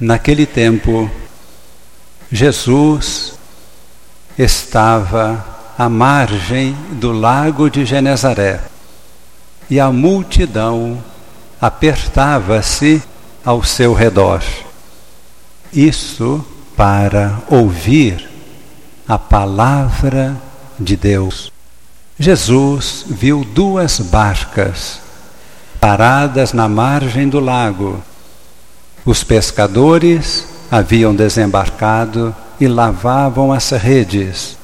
Naquele tempo, Jesus estava à margem do lago de Genezaré e a multidão apertava-se ao seu redor. Isso para ouvir a palavra de Deus. Jesus viu duas barcas paradas na margem do lago os pescadores haviam desembarcado e lavavam as redes.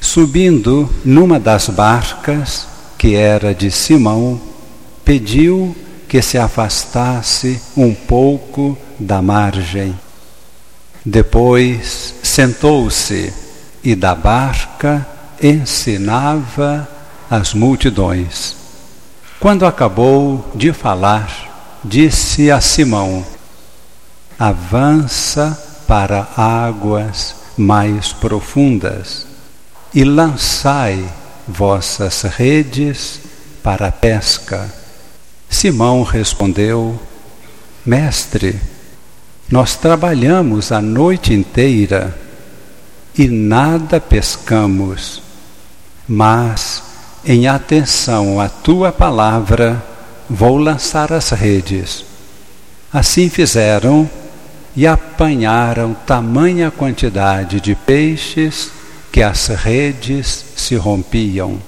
Subindo numa das barcas, que era de Simão, pediu que se afastasse um pouco da margem. Depois sentou-se e da barca ensinava as multidões. Quando acabou de falar, disse a Simão: avança para águas mais profundas e lançai vossas redes para a pesca. Simão respondeu: Mestre, nós trabalhamos a noite inteira e nada pescamos, mas em atenção à tua palavra vou lançar as redes. Assim fizeram e apanharam tamanha quantidade de peixes que as redes se rompiam.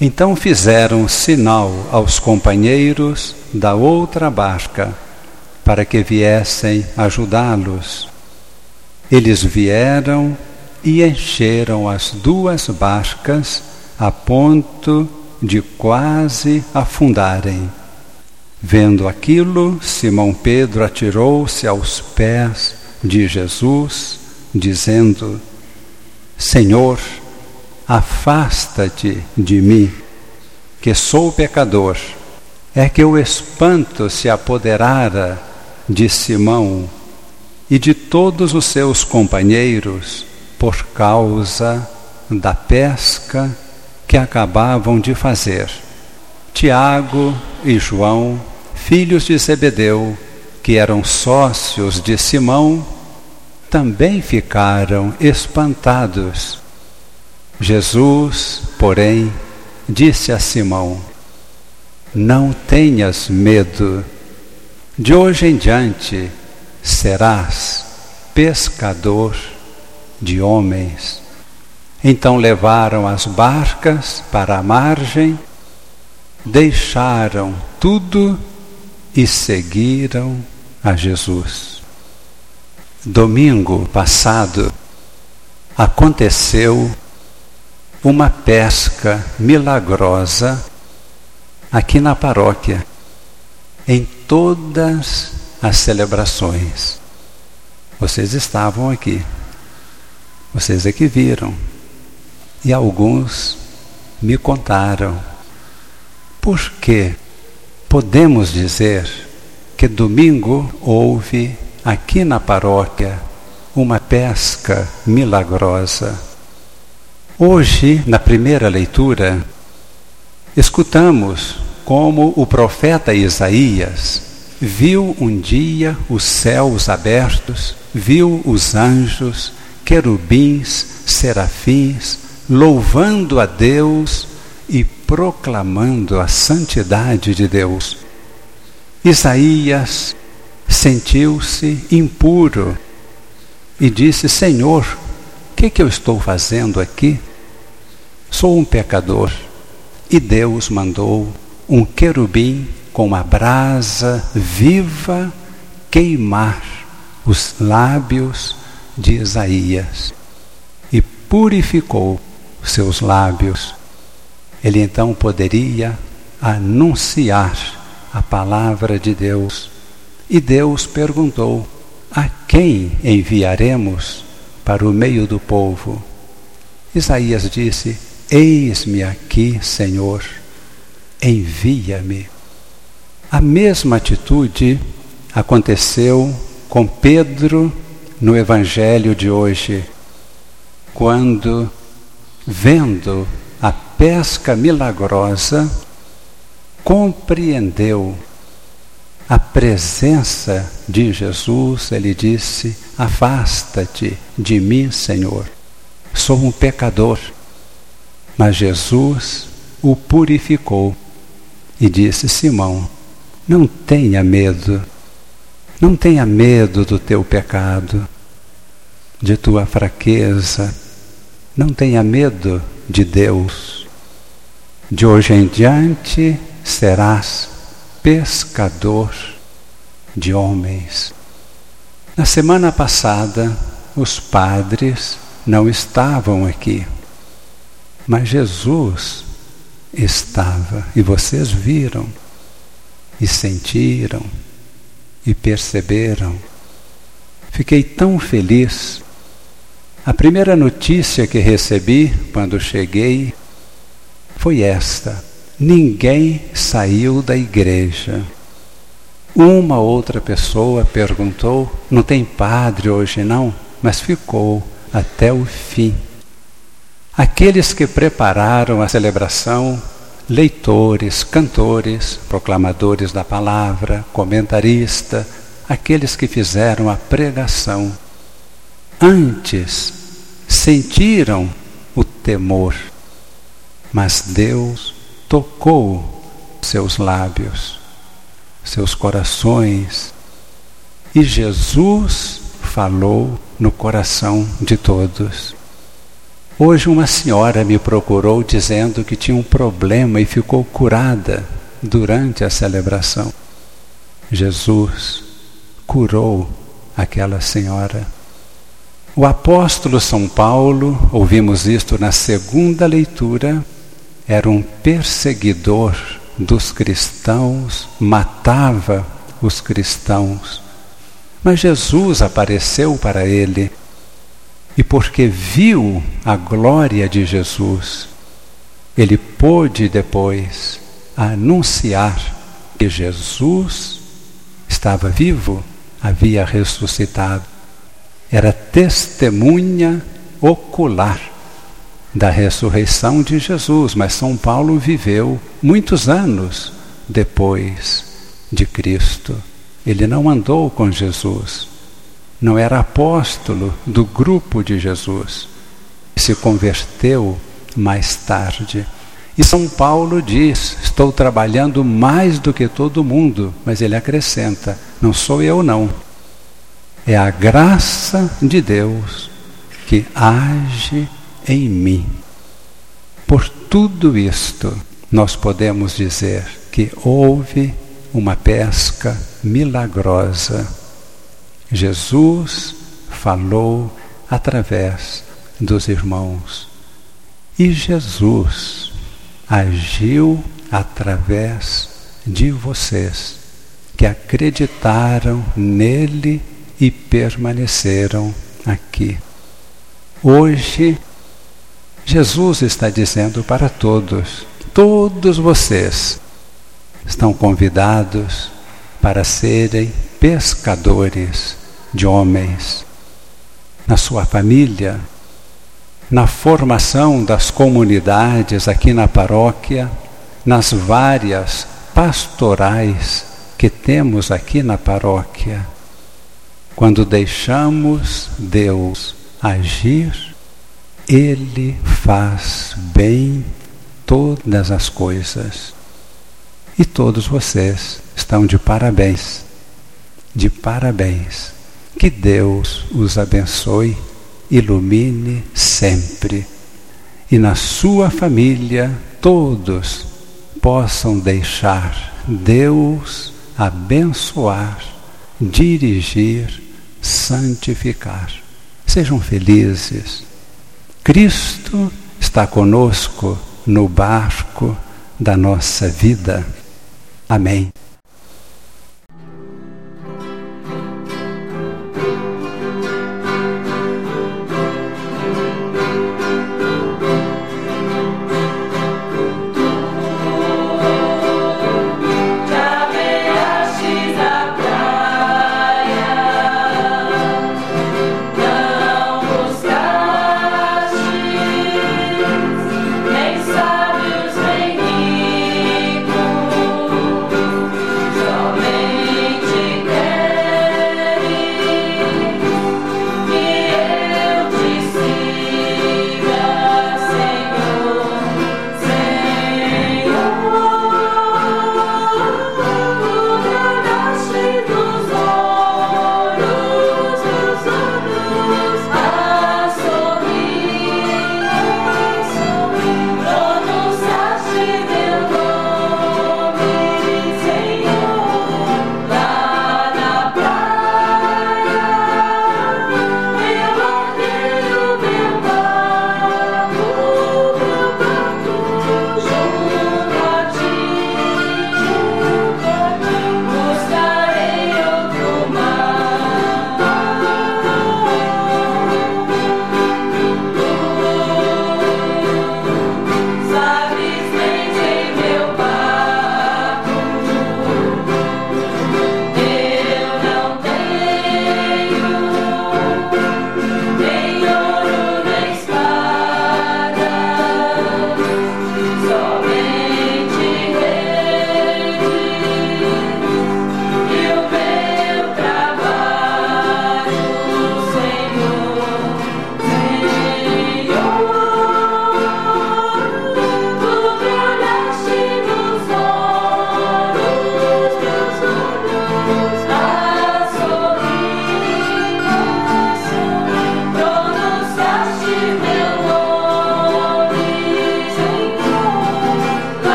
Então fizeram sinal aos companheiros da outra barca para que viessem ajudá-los. Eles vieram e encheram as duas barcas a ponto de quase afundarem. Vendo aquilo, Simão Pedro atirou-se aos pés de Jesus, dizendo: Senhor, afasta-te de mim, que sou pecador. É que o espanto se apoderara de Simão e de todos os seus companheiros por causa da pesca que acabavam de fazer. Tiago e João filhos de Zebedeu, que eram sócios de Simão, também ficaram espantados. Jesus, porém, disse a Simão: Não tenhas medo, de hoje em diante serás pescador de homens. Então levaram as barcas para a margem, deixaram tudo e seguiram a Jesus. Domingo passado aconteceu uma pesca milagrosa aqui na paróquia, em todas as celebrações. Vocês estavam aqui, vocês é que viram, e alguns me contaram. Por quê? Podemos dizer que domingo houve aqui na paróquia uma pesca milagrosa. Hoje, na primeira leitura, escutamos como o profeta Isaías viu um dia os céus abertos, viu os anjos, querubins, serafins, louvando a Deus e proclamando a santidade de Deus. Isaías sentiu-se impuro e disse: Senhor, o que, que eu estou fazendo aqui? Sou um pecador. E Deus mandou um querubim com uma brasa viva queimar os lábios de Isaías e purificou seus lábios ele então poderia anunciar a palavra de Deus. E Deus perguntou: A quem enviaremos para o meio do povo? Isaías disse: Eis-me aqui, Senhor, envia-me. A mesma atitude aconteceu com Pedro no Evangelho de hoje, quando, vendo pesca milagrosa, compreendeu a presença de Jesus, ele disse: Afasta-te de mim, Senhor, sou um pecador. Mas Jesus o purificou e disse: Simão, não tenha medo, não tenha medo do teu pecado, de tua fraqueza, não tenha medo de Deus. De hoje em diante serás pescador de homens. Na semana passada, os padres não estavam aqui, mas Jesus estava e vocês viram e sentiram e perceberam. Fiquei tão feliz. A primeira notícia que recebi quando cheguei foi esta: ninguém saiu da igreja. Uma outra pessoa perguntou: não tem padre hoje não? Mas ficou até o fim. Aqueles que prepararam a celebração, leitores, cantores, proclamadores da palavra, comentarista, aqueles que fizeram a pregação, antes sentiram o temor, mas Deus tocou seus lábios, seus corações, e Jesus falou no coração de todos. Hoje uma senhora me procurou dizendo que tinha um problema e ficou curada durante a celebração. Jesus curou aquela senhora. O apóstolo São Paulo, ouvimos isto na segunda leitura, era um perseguidor dos cristãos, matava os cristãos. Mas Jesus apareceu para ele e porque viu a glória de Jesus, ele pôde depois anunciar que Jesus estava vivo, havia ressuscitado. Era testemunha ocular da ressurreição de Jesus, mas São Paulo viveu muitos anos depois de Cristo. Ele não andou com Jesus, não era apóstolo do grupo de Jesus. Se converteu mais tarde. E São Paulo diz: Estou trabalhando mais do que todo mundo, mas ele acrescenta: Não sou eu, não. É a graça de Deus que age em mim. Por tudo isto, nós podemos dizer que houve uma pesca milagrosa Jesus falou através dos irmãos. E Jesus agiu através de vocês, que acreditaram nele e permaneceram aqui. Hoje, Jesus está dizendo para todos: todos vocês estão convidados para serem pescadores de homens, na sua família, na formação das comunidades aqui na paróquia, nas várias pastorais que temos aqui na paróquia. Quando deixamos Deus agir, Ele faz bem todas as coisas. E todos vocês estão de parabéns. De parabéns. Que Deus os abençoe, ilumine sempre e na sua família todos possam deixar Deus abençoar, dirigir, santificar. Sejam felizes. Cristo está conosco no barco da nossa vida. Amém.